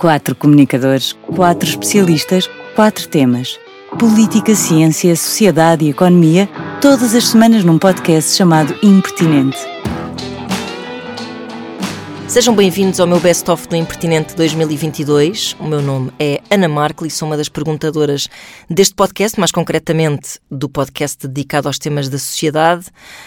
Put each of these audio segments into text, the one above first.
Quatro comunicadores, quatro especialistas, quatro temas. Política, ciência, sociedade e economia, todas as semanas num podcast chamado Impertinente. Sejam bem-vindos ao meu Best of do Impertinente 2022. O meu nome é Ana Markle e sou uma das perguntadoras deste podcast, mais concretamente do podcast dedicado aos temas da sociedade.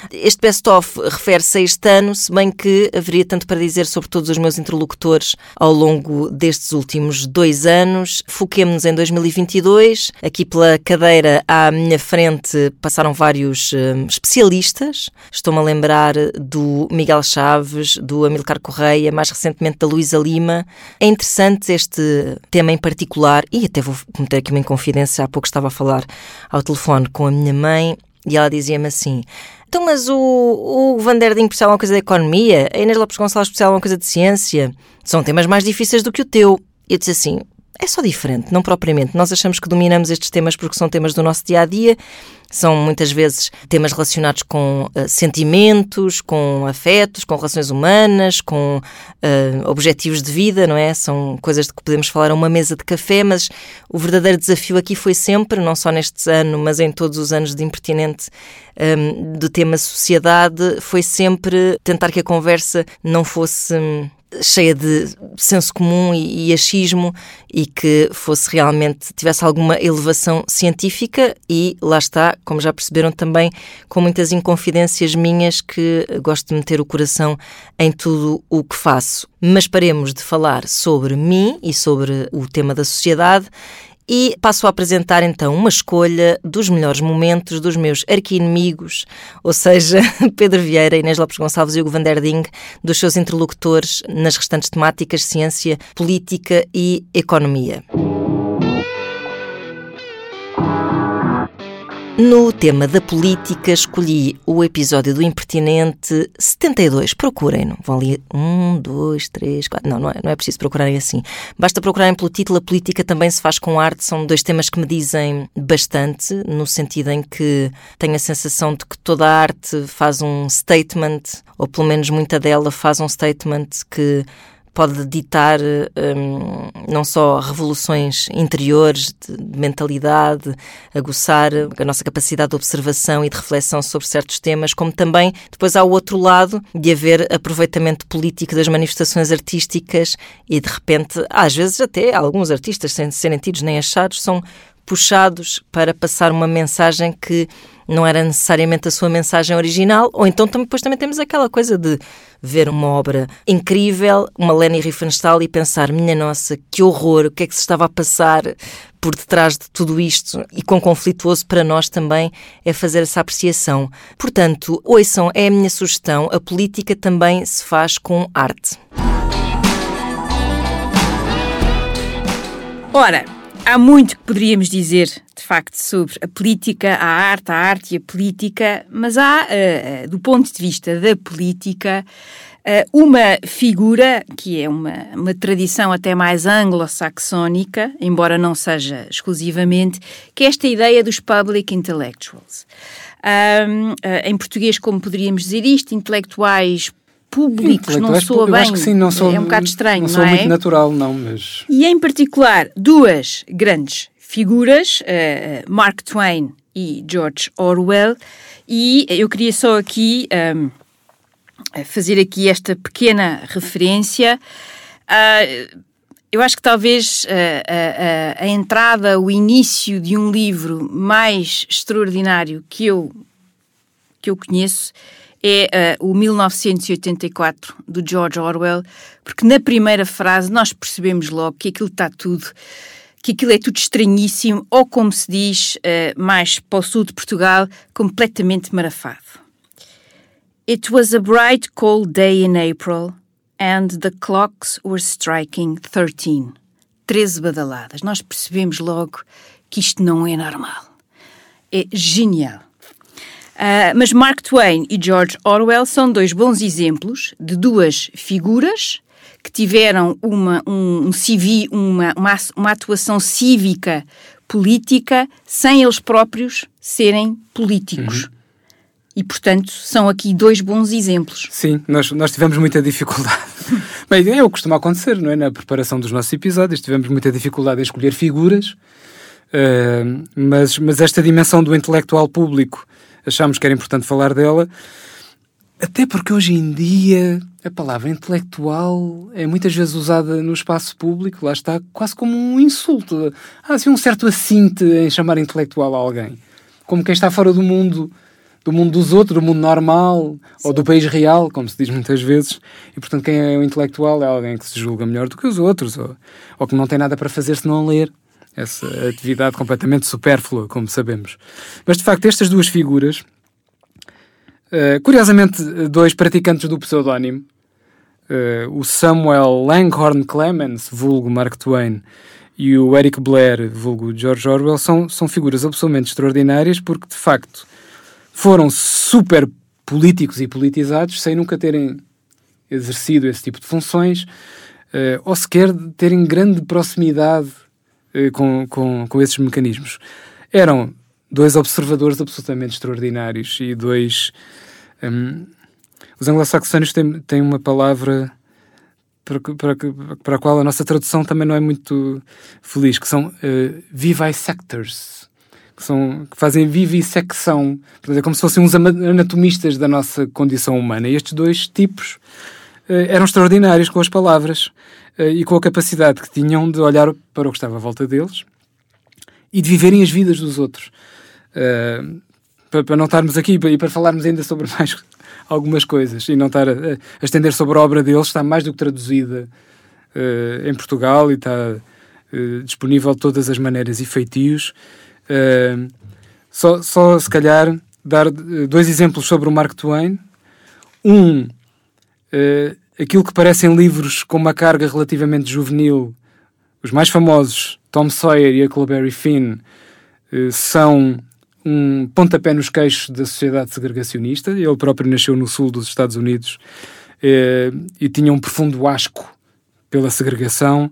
Este Best of refere-se a este ano, se bem que haveria tanto para dizer sobre todos os meus interlocutores ao longo destes últimos dois anos. Foquemos-nos em 2022. Aqui pela cadeira à minha frente passaram vários um, especialistas. Estou-me a lembrar do Miguel Chaves, do Amilcar Correia Correia, mais recentemente da Luísa Lima. É interessante este tema em particular, e até vou meter aqui uma inconfidência, há pouco estava a falar ao telefone com a minha mãe e ela dizia-me assim: Então, mas o, o Van der Ding percebe uma coisa da economia, a Inês Lopes Gonçalves percebe uma coisa de ciência, são temas mais difíceis do que o teu. E eu disse assim: é só diferente, não propriamente. Nós achamos que dominamos estes temas porque são temas do nosso dia a dia, são muitas vezes temas relacionados com uh, sentimentos, com afetos, com relações humanas, com uh, objetivos de vida, não é? São coisas de que podemos falar a uma mesa de café, mas o verdadeiro desafio aqui foi sempre, não só neste ano, mas em todos os anos de impertinente um, ehm, do tema sociedade, foi sempre tentar que a conversa não fosse. Um, cheia de senso comum e, e, achismo e que fosse realmente, tivesse alguma elevação científica e lá está, como já perceberam também, com muitas inconfidências minhas que gosto de meter o coração em tudo o que faço. Mas paremos de falar sobre mim e sobre o tema da sociedade e passo a apresentar então uma escolha dos melhores momentos dos meus arqui-inimigos, ou seja, Pedro Vieira, Inês Lopes Gonçalves e Hugo Van der Ding, dos seus interlocutores nas restantes temáticas ciência, política e economia. No tema da política, escolhi o episódio do Impertinente 72. Procurem-no. Vão ali um, dois, três, quatro. Não, não é, não é preciso procurarem assim. Basta procurarem pelo título. A política também se faz com arte. São dois temas que me dizem bastante, no sentido em que tenho a sensação de que toda a arte faz um statement, ou pelo menos muita dela faz um statement que pode ditar um, não só revoluções interiores de, de, mentalidade, aguçar a nossa capacidade de observação e de reflexão sobre certos temas, como também depois há o outro lado de haver aproveitamento político das manifestações artísticas e de repente, às vezes até alguns artistas, sem serem tidos nem achados, são puxados para passar uma mensagem que não era necessariamente a sua mensagem original, ou então depois também temos aquela coisa de ver uma obra incrível, uma Leni Riefenstahl e pensar, minha nossa, que horror, o que é que se estava a passar por detrás de tudo isto e quão conflituoso para nós também é fazer essa apreciação. Portanto, ouçam, é a minha sugestão, a política também se faz com arte. Ora, Há muito que poderíamos dizer, de facto, sobre a política, a arte, a arte e a política, mas há, uh, do ponto de vista da política, uh, uma figura que é uma, uma tradição até mais anglo-saxónica, embora não seja exclusivamente, que é esta ideia dos public intellectuals. Um, em português, como poderíamos dizer isto, intelectuais públicos, não soa bem. Acho que sim, não sou, é um bocado estranho, não, não é? muito natural, não, mas... E em particular, duas grandes figuras, uh, Mark Twain e George Orwell, e eu queria só aqui um, fazer aqui esta pequena referência. Uh, eu acho que talvez uh, a entrada, o início de um livro mais extraordinário que eu, que eu conheço é uh, o 1984 do George Orwell, porque na primeira frase nós percebemos logo que aquilo está tudo, que aquilo é tudo estranhíssimo, ou como se diz uh, mais para o sul de Portugal, completamente marafado. It was a bright cold day in April and the clocks were striking 13. 13 badaladas. Nós percebemos logo que isto não é normal. É genial. Uh, mas Mark Twain e George Orwell são dois bons exemplos de duas figuras que tiveram uma, um, um civi, uma, uma, uma atuação cívica política sem eles próprios serem políticos. Uhum. E, portanto, são aqui dois bons exemplos. Sim, nós, nós tivemos muita dificuldade. Bem, é o que costuma acontecer, não é? Na preparação dos nossos episódios, tivemos muita dificuldade em escolher figuras, uh, mas, mas esta dimensão do intelectual público achámos que era importante falar dela, até porque hoje em dia a palavra intelectual é muitas vezes usada no espaço público, lá está, quase como um insulto. Há assim um certo assinte em chamar intelectual a alguém. Como quem está fora do mundo do mundo dos outros, do mundo normal, Sim. ou do país real, como se diz muitas vezes. E, portanto, quem é o intelectual é alguém que se julga melhor do que os outros, ou, ou que não tem nada para fazer se não ler. Essa atividade completamente supérflua, como sabemos. Mas, de facto, estas duas figuras, uh, curiosamente, dois praticantes do pseudónimo, uh, o Samuel Langhorne Clemens, vulgo Mark Twain, e o Eric Blair, vulgo George Orwell, são, são figuras absolutamente extraordinárias porque, de facto, foram super políticos e politizados sem nunca terem exercido esse tipo de funções uh, ou sequer terem grande proximidade com, com, com esses mecanismos. Eram dois observadores absolutamente extraordinários e dois. Um, os anglo-saxónios têm, têm uma palavra para, para, para a qual a nossa tradução também não é muito feliz, que são uh, vivisectors que, são, que fazem vivissecção, é como se fossem uns anatomistas da nossa condição humana. E estes dois tipos eram extraordinários com as palavras uh, e com a capacidade que tinham de olhar para o que estava à volta deles e de viverem as vidas dos outros. Uh, para, não estarmos aqui e para falarmos ainda sobre mais algumas coisas e não estar a, estender sobre a obra deles, está mais do que traduzida em Portugal e está disponível de todas as maneiras e feitios. Só, só se calhar dar eh, dois exemplos sobre o Mark Twain. Um, aquilo que parecem livros com uma carga relativamente juvenil, os mais famosos, Tom Sawyer e Huckleberry Finn, uh, são um pontapé nos queixos da sociedade segregacionista. Ele próprio nasceu no sul dos Estados Unidos e tinha um profundo asco pela segregação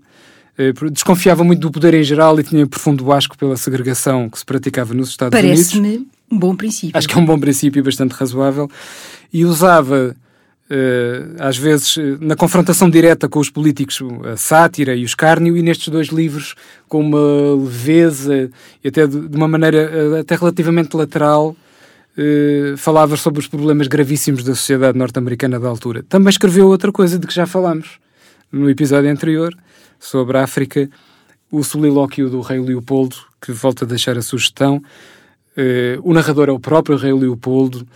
eh, desconfiava muito do poder em geral e tinha profundo asco pela segregação que se praticava nos Estados Parece Unidos. Parece-me um bom princípio. Acho que é um bom princípio bastante razoável. E usava, às vezes, na confrontação direta com os políticos, a sátira e o escárnio, e nestes dois livros, com uma leveza e até de, uma maneira uh, até relativamente lateral, uh, falava sobre os problemas gravíssimos da sociedade norte-americana da altura. Também escreveu outra coisa de que já falámos no episódio anterior, sobre a África, o solilóquio do rei Leopoldo, que volta a deixar a sugestão. Uh, o narrador é o próprio rei Leopoldo,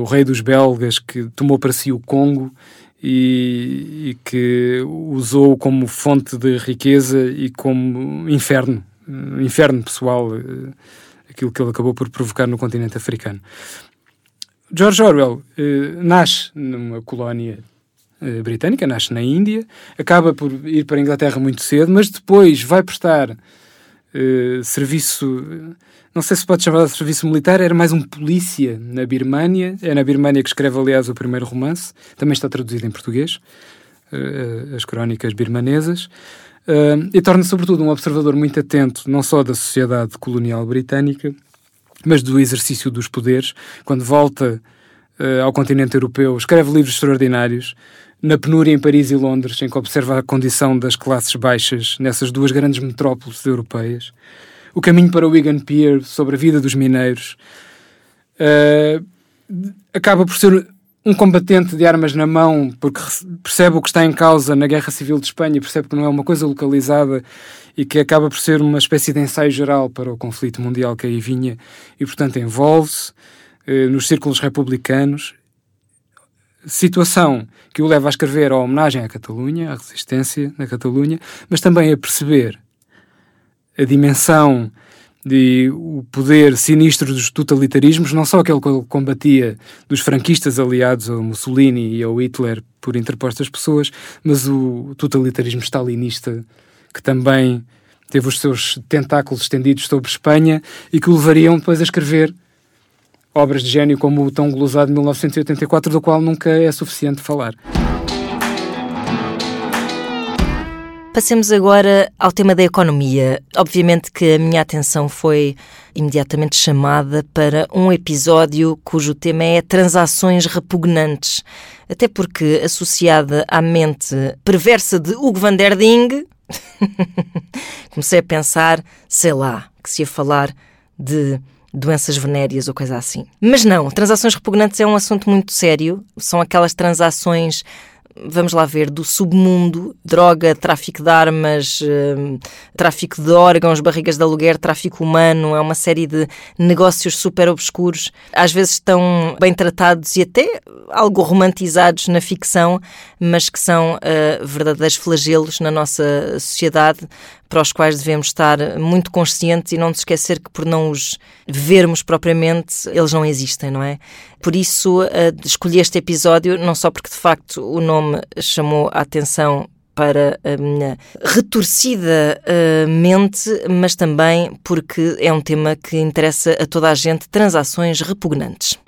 o rei dos belgas, que tomou para si o Congo e, e que usou como fonte de riqueza e como inferno, uh, inferno pessoal, aquilo que ele acabou por provocar no continente africano. George Orwell nasce numa colónia eh, britânica, nasce na Índia, acaba por ir para a Inglaterra muito cedo, mas depois vai prestar uh, serviço, não sei se pode chamar de serviço militar, era mais um polícia na Birmânia, é na Birmânia que escreve, aliás, o primeiro romance, também está traduzido em português, uh, as crónicas birmanesas, uh, e torna sobretudo um observador muito atento, não só da sociedade colonial britânica, mas do exercício dos poderes, quando volta ao continente europeu, escreve livros extraordinários, na penúria em Paris e Londres, em que observa a condição das classes baixas nessas duas grandes metrópoles europeias, o caminho para o Wigan Pier, sobre a vida dos mineiros, uh, acaba por ser um combatente de armas na mão, porque percebe o que está em causa na Guerra Civil de Espanha, percebe que não é uma coisa localizada e que acaba por ser uma espécie de ensaio geral para o conflito mundial que aí vinha, e portanto envolve-se uh, nos círculos republicanos. Situação que o leva a escrever a homenagem à Catalunha, à resistência na Catalunha, mas também a perceber a dimensão de o poder sinistro dos totalitarismos, não só aquele que ele combatia dos franquistas aliados ao Mussolini e ao Hitler por interpostas pessoas, mas o totalitarismo stalinista que também teve os seus tentáculos estendidos sobre Espanha e que o levariam depois a escrever obras de gênio como o tão glosado de 1984, do qual nunca é suficiente falar. Passemos agora ao tema da economia. Obviamente que a minha atenção foi imediatamente chamada para um episódio cujo tema é transações repugnantes. Até porque, associada à mente perversa de Hugo van der Ding, comecei a pensar, sei lá, que se ia falar de doenças venéreas ou coisa assim. Mas não, transações repugnantes é um assunto muito sério. São aquelas transações vamos lá ver, do submundo, droga, tráfico de armas, hum, tráfico de órgãos, barrigas de aluguer, tráfico humano, é uma série de negócios super obscuros, às vezes estão bem tratados e até algo romantizados na ficção, mas que são uh, verdadeiros flagelos na nossa sociedade, para os quais devemos estar muito conscientes e não nos esquecer que por não os vermos propriamente, eles não existem, não é? Por isso, uh, escolhi este episódio, não só porque de facto o nome chamou a atenção para a minha retorcida uh, mente, mas também porque é um tema que interessa a toda a gente transações repugnantes.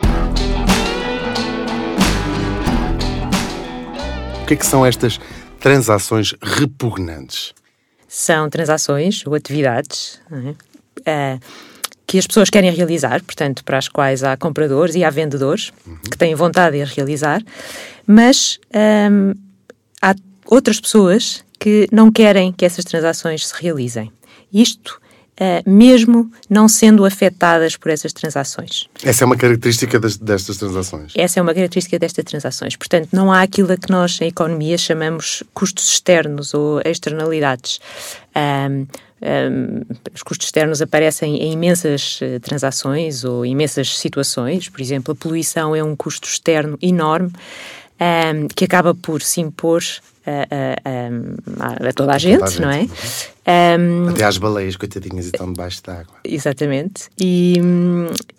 O que é que são estas transações repugnantes? são transações ou atividades é? uh, que as pessoas querem realizar, portanto, para as quais há compradores e há vendedores uhum. que têm vontade de realizar, mas um, ehm, há outras pessoas que não querem que essas transações se realizem. Isto uh, mesmo não sendo afetadas por essas transações. Essa é uma característica das, destas transações? Essa é uma característica destas transações. Portanto, não há aquilo a que nós, em economia, chamamos custos externos ou externalidades. Um, um, os custos externos aparecem em imensas uh, transações ou imensas situações. Por exemplo, a poluição é um custo externo enorme um, que acaba por se impor a, a, a, toda a gente, toda a gente. não é? Um, Até às baleias, coitadinhas, estão debaixo d'água. Exatamente. E,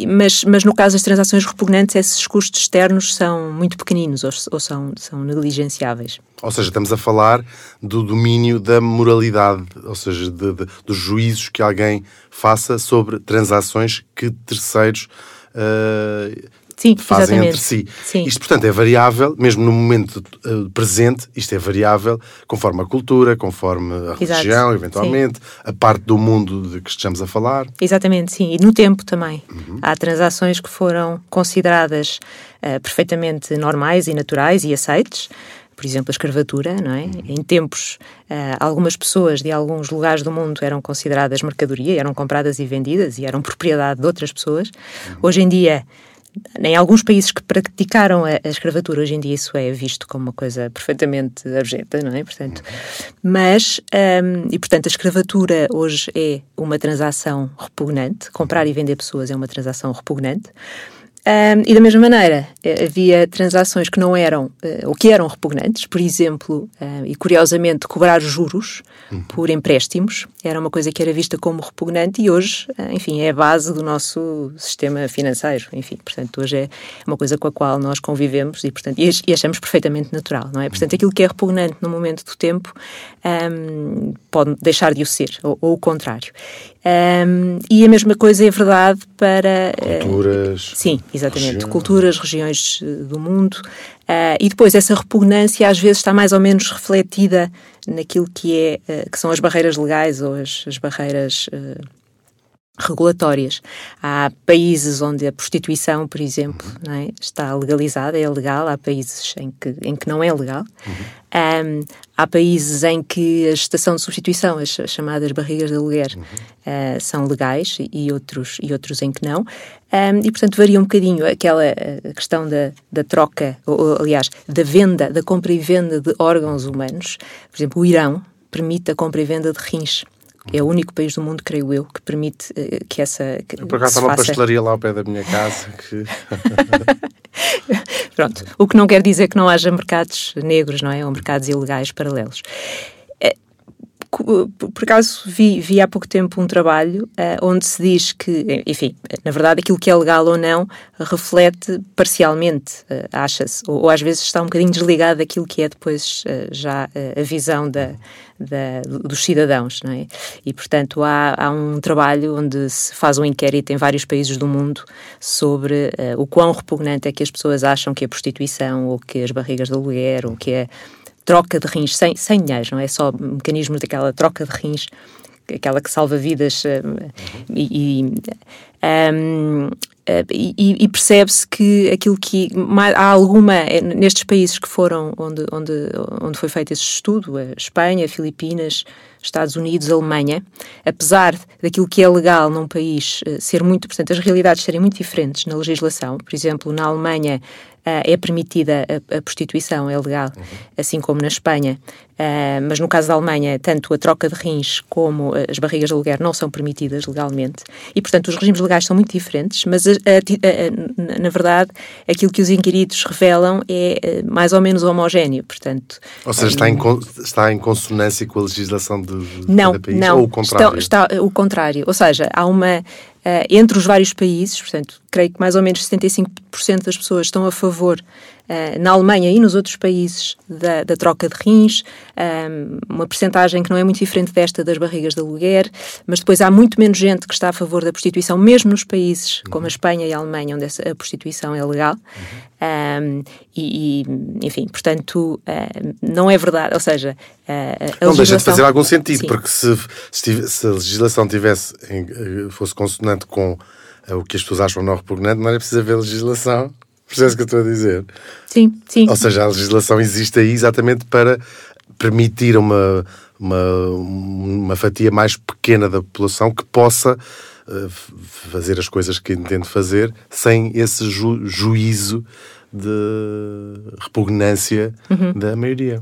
mas, mas no caso das transações repugnantes, esses custos externos são muito pequeninos ou, ou são, são negligenciáveis. Ou seja, estamos a falar do domínio da moralidade, ou seja, de, de, dos juízos que alguém faça sobre transações que terceiros uh, Sim, fazem exatamente. entre si. Sim. Isto, portanto, é variável, mesmo no momento uh, presente, isto é variável conforme a cultura, conforme a Exato. religião, eventualmente, sim. a parte do mundo de que estejamos a falar. Exatamente, sim. E no tempo também. Uhum. Há transações que foram consideradas uh, perfeitamente normais e naturais e aceites por exemplo, a escravatura, não é? Uhum. Em tempos, uh, algumas pessoas de alguns lugares do mundo eram consideradas mercadoria, eram compradas e vendidas e eram propriedade de outras pessoas. Uhum. Hoje em dia, em alguns países que praticaram a, escravatura, hoje em dia isso é visto como uma coisa perfeitamente abjeta, não é? Portanto, mas, um, e portanto, a escravatura hoje é uma transação repugnante, comprar e vender pessoas é uma transação repugnante, um, e da mesma maneira, eh, havia transações que não eram, uh, ou que eram repugnantes, por exemplo, uh, e curiosamente, cobrar juros uhum. por empréstimos era uma coisa que era vista como repugnante e hoje, uh, enfim, é a base do nosso sistema financeiro. Enfim, portanto, hoje é uma coisa com a qual nós convivemos e, portanto, e, e achamos perfeitamente natural, não é? Portanto, uhum. aquilo que é repugnante no momento do tempo um, pode deixar de o ser, ou, ou o contrário. Um, e a mesma coisa é verdade para. Culturas. Uh, sim, exatamente. Região. Culturas, regiões eh, do mundo. Uh, e depois essa repugnância às vezes está mais ou menos refletida naquilo que, é, uh, que são as barreiras legais ou as, as barreiras regulatórias. Há países onde a prostituição, por exemplo, uhum. é? está legalizada, é legal, há países em que, em que não é legal. Uhum. Um, há países em que a gestação de substituição, as, chamadas barrigas de aluguer, uhum. uh, são legais e outros, e outros em que não. Um, e, portanto, varia um bocadinho aquela questão da, da troca, ou, ou, aliás, da venda, da compra e venda de órgãos humanos. Por exemplo, o Irão permite a compra e venda de rins. É o único país do mundo, creio eu, que permite uh, que essa. Que, por acaso há uma faça... pastelaria lá ao pé da minha casa que. Pronto. O que não quer dizer que não haja mercados negros, não é? Ou mercados ilegais paralelos por acaso vi, vi há pouco tempo um trabalho uh, onde se diz que, enfim, na verdade aquilo que é legal ou não reflete parcialmente, uh, acha-se, ou, ou, às vezes está um bocadinho desligado daquilo que é depois uh, já a visão da, da, dos cidadãos, não é? E portanto há, há um trabalho onde se faz um inquérito em vários países do mundo sobre o quão repugnante é que as pessoas acham que é prostituição ou que as barrigas de aluguer ou que é troca de rins sem, sem dinheiro, não é só mecanismos daquela troca de rins, aquela que salva vidas uh, e, um, Uh, e, e percebe-se que aquilo que há alguma nestes países que foram onde, onde, onde foi feito esse estudo, Espanha, Filipinas, Estados Unidos, Alemanha, apesar daquilo que é legal num país ser muito, portanto, as realidades serem muito diferentes na legislação. Por exemplo, na Alemanha é permitida a, a, prostituição, é legal, uhum. assim como na Espanha. Uh, mas no caso da Alemanha, tanto a troca de rins como as barrigas de aluguer não são permitidas legalmente. E, portanto, os regimes legais são muito diferentes, mas, a, a, na verdade, aquilo que os inquiridos revelam é mais ou menos homogéneo, portanto... Ou seja, está, em, está em consonância com a legislação de, de não, cada país? Não, ou o contrário? Está, está o contrário. Ou seja, há uma entre os vários países, portanto, creio que mais ou menos 75% das pessoas estão a favor, na Alemanha e nos outros países, da, da troca de rins, um, uma percentagem que não é muito diferente desta das barrigas de aluguer, mas depois há muito menos gente que está a favor da prostituição, mesmo nos países uhum. como a Espanha e a Alemanha, onde a prostituição é legal. Uhum. Um, e, e, enfim, portanto, uh, não é verdade, ou seja, a não deixa de fazer algum sentido, Sim. porque se, se, a legislação tivesse, fosse consonante com uh, o que as pessoas acham não repugnante, não era preciso haver legislação. Percebes o que eu estou a dizer? Sim, sim. Ou seja, a legislação existe aí exatamente para permitir uma, uma, uma fatia mais pequena da população que possa uh, fazer as coisas que entende fazer sem esse ju juízo de repugnância uhum. da maioria.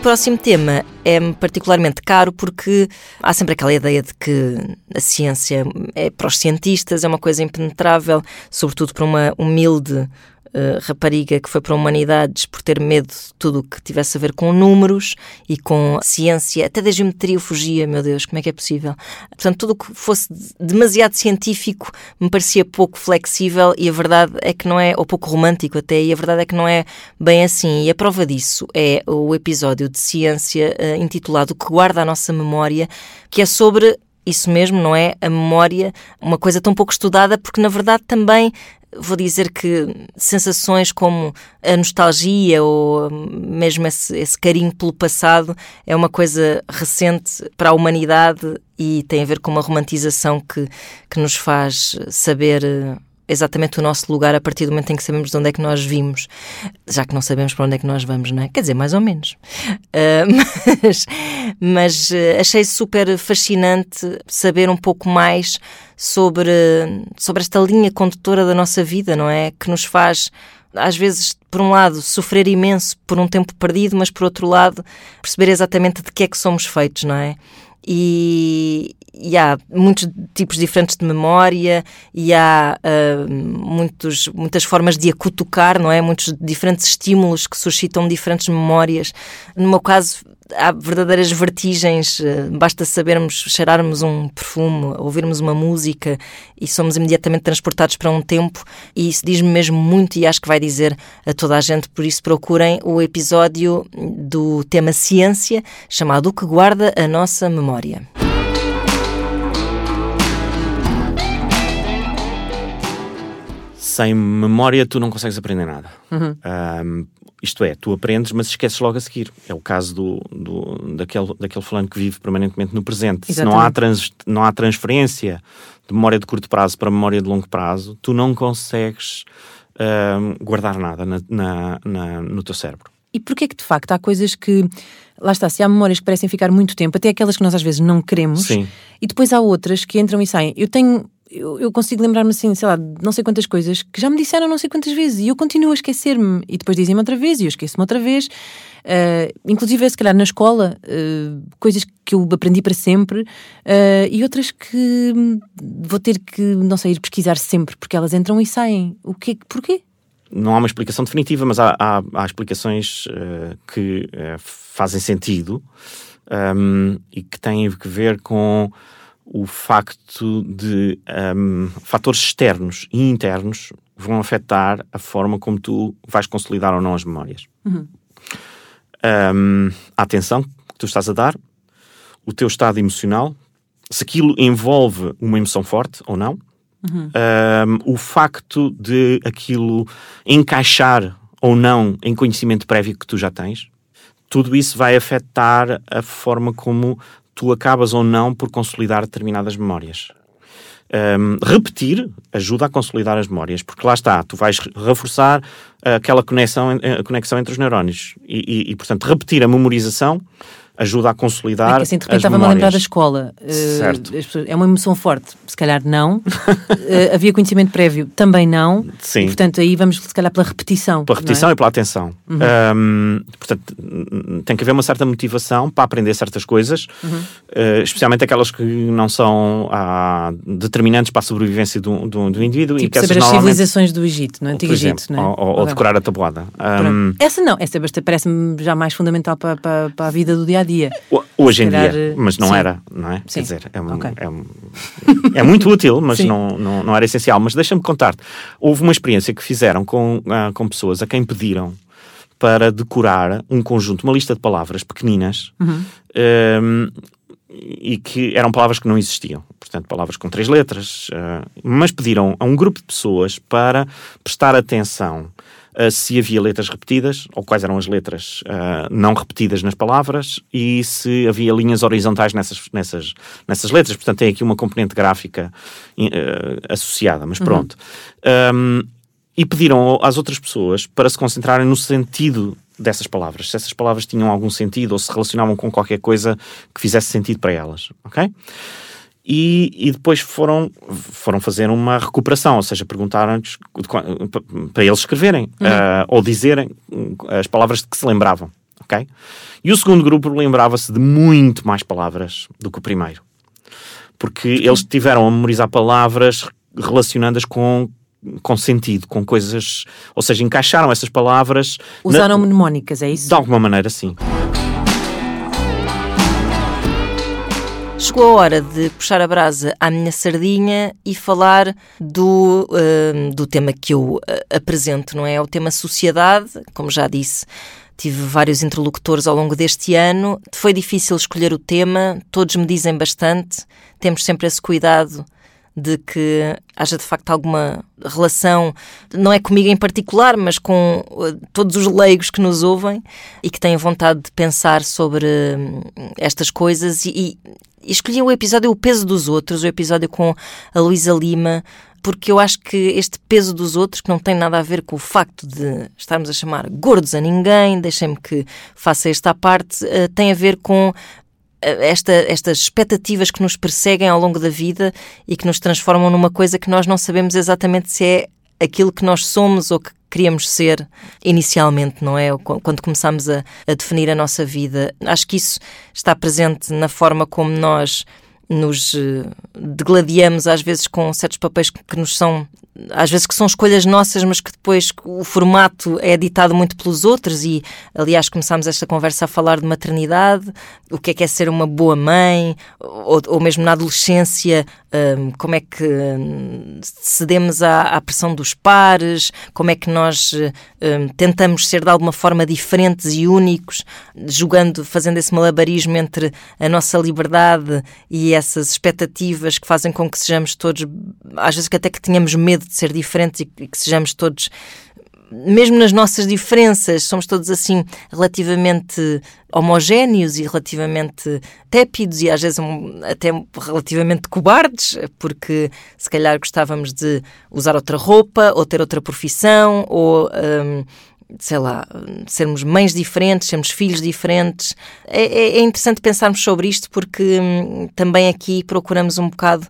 Próximo tema é particularmente caro porque há sempre aquela ideia de que a ciência é para os cientistas, é uma coisa impenetrável, sobretudo para uma humilde uh, rapariga que foi para humanidades por ter medo de tudo o que tivesse a ver com números e com ciência, até da geometria fugia, meu Deus, como é que é possível? Portanto, tudo o que fosse demasiado científico me parecia pouco flexível e a verdade é que não é, ou pouco romântico até, e a verdade é que não é bem assim. E a prova disso é o episódio de ciência uh, intitulado Que Guarda a Nossa Memória, que é sobre isso mesmo, não é? A memória, uma coisa tão pouco estudada, porque na verdade também vou dizer que sensações como a nostalgia ou mesmo esse, esse, carinho pelo passado é uma coisa recente para a humanidade e tem a ver com uma romantização que, que nos faz saber exatamente o nosso lugar a partir do momento em que sabemos de onde é que nós vimos, já que não sabemos para onde é que nós vamos, não é? Quer dizer, mais ou menos. Uh, mas, mas uh, achei super fascinante saber um pouco mais sobre, sobre esta linha condutora da nossa vida, não é? Que nos faz às vezes, por um lado, sofrer imenso por um tempo perdido, mas por outro lado, perceber exatamente de que é que somos feitos, não é? E, e há muitos tipos diferentes de memória e há uh, muitos, muitas formas de a cutucar, não é? Muitos diferentes estímulos que suscitam diferentes memórias. No meu caso, há verdadeiras vertigens, ah, basta sabermos, cheirarmos um perfume, ouvirmos uma música e somos imediatamente transportados para um tempo e isso diz-me mesmo muito e acho que vai dizer a toda a gente, por isso procurem o episódio do tema ciência chamado O que guarda a nossa memória. sem memória tu não consegues aprender nada. Uhum. Um, isto é, tu aprendes, mas esqueces logo a seguir. É o caso do, do, daquele, daquele fulano que vive permanentemente no presente. Se não há, trans, não há transferência de memória de curto prazo para memória de longo prazo, tu não consegues um, guardar nada na, na, na, no teu cérebro. E porquê que de facto há coisas que. Lá está, se há memórias que parecem ficar muito tempo, até aquelas que nós às vezes não queremos, Sim. e depois há outras que entram e saem. Eu tenho eu, eu, consigo lembrar-me assim, sei lá, não sei quantas coisas que já me disseram não sei quantas vezes e eu continuo a esquecer-me e depois dizem-me outra vez e eu esqueço-me outra vez. Uh, inclusive, se calhar na escola, uh, coisas que eu aprendi para sempre uh, e outras que vou ter que, não sei, ir pesquisar sempre porque elas entram e saem. O quê? Porquê? Não há uma explicação definitiva, mas há, há, há explicações que fazem sentido um, e que têm a ver com o facto de um, fatores externos e internos vão afetar a forma como tu vais consolidar ou não as memórias. Uhum. Um, a atenção que tu estás a dar, o teu estado emocional, se aquilo envolve uma emoção forte ou não, Um, o facto de aquilo encaixar ou não em conhecimento prévio que tu já tens, tudo isso vai afetar a forma como tu acabas ou não por consolidar determinadas memórias. Um, repetir ajuda a consolidar as memórias, porque lá está, tu vais reforçar aquela conexão, a conexão entre os neurónios e, e, e portanto, repetir a memorização ajuda a consolidar. É que assim, de repente estava-me a lembrar da escola. Certo. Uh, é uma emoção forte. Se calhar não. uh, havia conhecimento prévio, também não. Sim. E, portanto, aí vamos, se calhar, pela repetição. Pela repetição é? e pela atenção. Uhum. Um, portanto, tem que haver uma certa motivação para aprender certas coisas, uhum. uh, especialmente aquelas que não são ah, determinantes para a sobrevivência do, do, do indivíduo. Tipo e que saber as civilizações do Egito, no Antigo exemplo, Egito. Não é? Ou, ou okay. decorar a tabuada. Um, essa não, essa parece-me já mais fundamental para, para, para a vida do dia a dia. Hoje em calhar, dia, mas não sim. era, não é? Sim. Quer dizer, é, okay. é, um, é, muito útil, mas não, não, não, era essencial. Mas deixa-me contar-te, houve uma experiência que fizeram com, uh, com pessoas a quem pediram para decorar um conjunto, uma lista de palavras pequeninas uhum. um, e que eram palavras que não existiam. Portanto, palavras com três letras, uh, mas pediram a um grupo de pessoas para prestar atenção uh, se havia letras repetidas, ou quais eram as letras uh, não repetidas nas palavras, e se havia linhas horizontais nessas, nessas, nessas letras. Portanto, tem aqui uma componente gráfica uh, associada, mas pronto. Uhum. Um, e pediram às outras pessoas para se concentrarem no sentido dessas palavras, se essas palavras tinham algum sentido ou se relacionavam com qualquer coisa que fizesse sentido para elas, ok? E, e depois foram, foram fazer uma recuperação, ou seja, perguntaram-nos para eles escreverem uhum. uh, ou dizerem as palavras de que se lembravam, ok? E o segundo grupo lembrava-se de muito mais palavras do que o primeiro, porque eles tiveram a memorizar palavras relacionadas com com sentido, com coisas, ou seja, encaixaram essas palavras. Usaram na, mnemónicas, é isso? De alguma maneira, sim. Chegou a hora de puxar a brasa à minha sardinha e falar do, uh, do tema que eu uh, apresento, não é? O tema sociedade, como já disse. Tive vários interlocutores ao longo deste ano. Foi difícil escolher o tema, todos me dizem bastante. Temos sempre esse cuidado de que haja de facto alguma relação, não é comigo em particular, mas com uh, todos os leigos que nos ouvem e que têm vontade de pensar sobre hum, estas coisas e, escolhi o episódio O Peso dos Outros, o episódio com a Luísa Lima, porque eu acho que este peso dos outros, que não tem nada a ver com o facto de estarmos a chamar gordos a ninguém, deixem-me que faça esta parte, uh, tem a ver com eh, esta, estas expectativas que nos perseguem ao longo da vida e que nos transformam numa coisa que nós não sabemos exatamente se é aquilo que nós somos ou que queríamos ser inicialmente, não é? Quando começamos a, a definir a nossa vida. Acho que isso está presente na forma como nós nos eh, degladiamos às vezes com certos papéis que nos são às vezes que são escolhas nossas, mas que depois o formato é ditado muito pelos outros. E, aliás, começámos esta conversa a falar de maternidade, o que é que é ser uma boa mãe, ou, ou mesmo na adolescência, um, como é que um, cedemos à, à, pressão dos pares, como é que nós um, tentamos ser de alguma forma diferentes e únicos, jogando, fazendo esse malabarismo entre a nossa liberdade e essas expectativas que fazem com que sejamos todos, às vezes que até que tenhamos medo de ser diferentes e que sejamos todos mesmo nas nossas diferenças, somos todos assim relativamente homogéneos e relativamente tépidos e às vezes até relativamente cobardes, porque se calhar gostávamos de usar outra roupa ou ter outra profissão ou. Um, sei lá, sermos mães diferentes, sermos filhos diferentes. É, é, é interessante pensarmos sobre isto porque hum, também aqui procuramos um bocado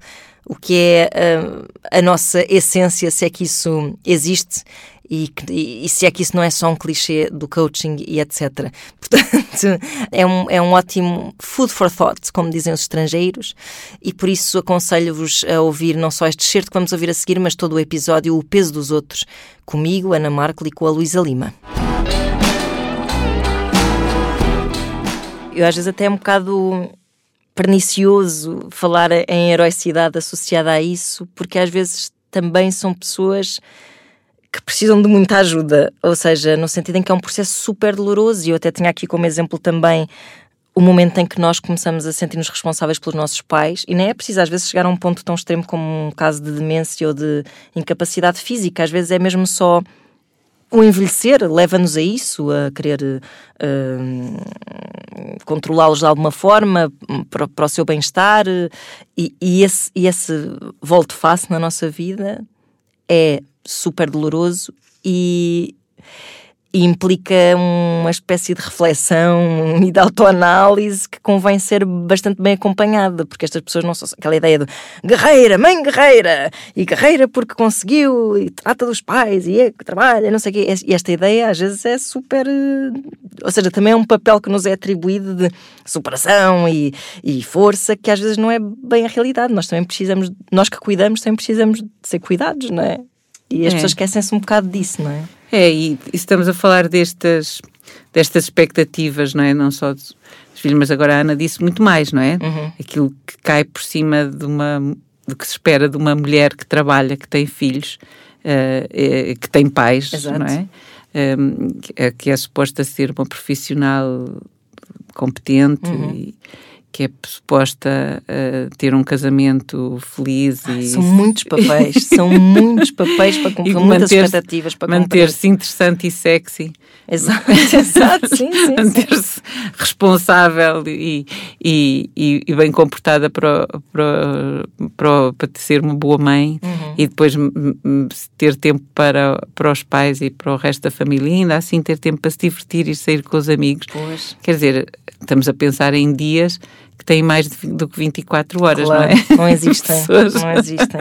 o que é uh, a nossa essência, se é que isso existe e, e, e, se é que isso não é só um clichê do coaching e etc. Portanto, é um, é um ótimo food for thought, como dizem os estrangeiros, e por isso aconselho-vos a ouvir não só este certo que vamos ouvir a seguir, mas todo o episódio O Peso dos Outros, comigo, Ana Marco e com a Luísa Lima. Eu às vezes até é um bocado pernicioso falar em heroicidade associada a isso, porque às vezes também são pessoas que precisam de muita ajuda, ou seja, no sentido em que é um processo super doloroso, e eu até tinha aqui como exemplo também o momento em que nós começamos a sentir-nos responsáveis pelos nossos pais, e nem é preciso às vezes chegar a um ponto tão extremo como um caso de demência ou de incapacidade física, às vezes é mesmo só o envelhecer leva-nos a isso, a querer uh, controlá-los de alguma forma para, para o seu bem-estar, e, e, esse, e esse volte-face na nossa vida é super doloroso e e implica uma espécie de reflexão e de autoanálise que convém ser bastante bem acompanhada, porque estas pessoas não são aquela ideia de guerreira, mãe guerreira, e guerreira porque conseguiu, e trata dos pais, e é trabalha, não sei o quê. E esta ideia às vezes é super. Eh, ou seja, também é um papel que nos é atribuído de superação e, e força, que às vezes não é bem a realidade. Nós também precisamos, nós que cuidamos, também precisamos de ser cuidados, não é? E as é. pessoas esquecem-se um bocado disso, não é? É, e, estamos a falar destas, destas expectativas, não é? Não só dos, filhos, mas agora a Ana disse muito mais, não é? Uhum. Aquilo que cai por cima de uma do que se espera de uma mulher que trabalha, que tem filhos, uh, que tem pais, Exato. não é? Um, que é suposta ser uma profissional competente uhum. e que é suposta uh, ter um casamento feliz e... São muitos papéis, são muitos papéis para cumprir, muitas expectativas para Manter-se interessante e sexy. Exato, exato, sim, sim. Manter-se responsável e, e, e, bem comportada para, para, para, para ser uma boa mãe uhum. e depois ter tempo para, para os pais e para o resto da família e ainda assim ter tempo para se divertir e sair com os amigos. Pois. Quer dizer, estamos a pensar em dias que têm mais do que 24 horas, claro, não é? Não existem. não existem.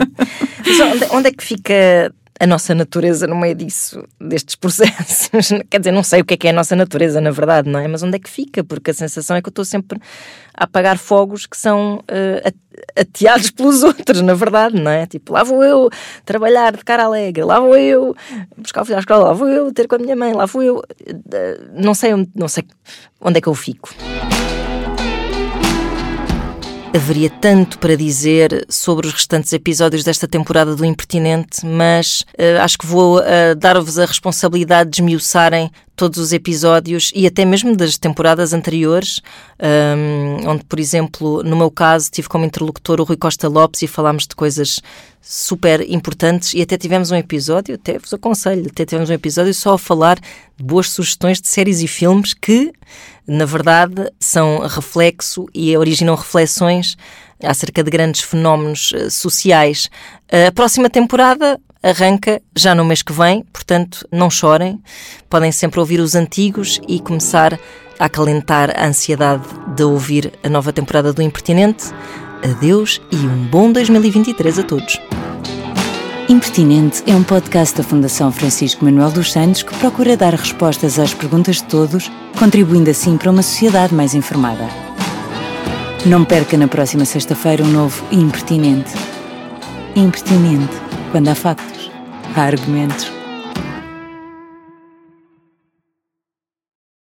Mas onde, onde é que fica a nossa natureza no meio disso, destes processos. Quer dizer, não sei o que é que é a nossa natureza, na verdade, não é? Mas onde é que fica? Porque a sensação é que eu estou sempre a apagar fogos que são uh, ateados pelos outros, na verdade, não é? Tipo, lá vou eu trabalhar de cara alegre, lá vou eu buscar o filho à escola, lá vou eu ter com a minha mãe, lá vou eu. Uh, não sei, não sei onde é que eu fico. Haveria tanto para dizer sobre os restantes episódios desta temporada do Impertinente, mas uh, acho que vou uh, dar-vos a responsabilidade de esmiuçarem todos os episódios e até mesmo das temporadas anteriores, um, onde, por exemplo, no meu caso, tive como interlocutor o Rui Costa Lopes e falámos de coisas super importantes e até tivemos um episódio, até vos aconselho, até tivemos um episódio só a falar de boas sugestões de séries e filmes que, na verdade, são reflexo e originam reflexões acerca de grandes fenómenos uh, sociais. A próxima temporada arranca já no mês que vem, portanto, não chorem. Podem sempre ouvir os antigos e começar a acalentar a ansiedade de ouvir a nova temporada do Impertinente. Adeus e um bom 2023 a todos. Impertinente é um podcast da Fundação Francisco Manuel dos Santos que procura dar respostas às perguntas de todos, contribuindo assim para uma sociedade mais informada. Não perca na próxima sexta-feira um novo Impertinente. Impertinente. Quando há factos, há argumentos.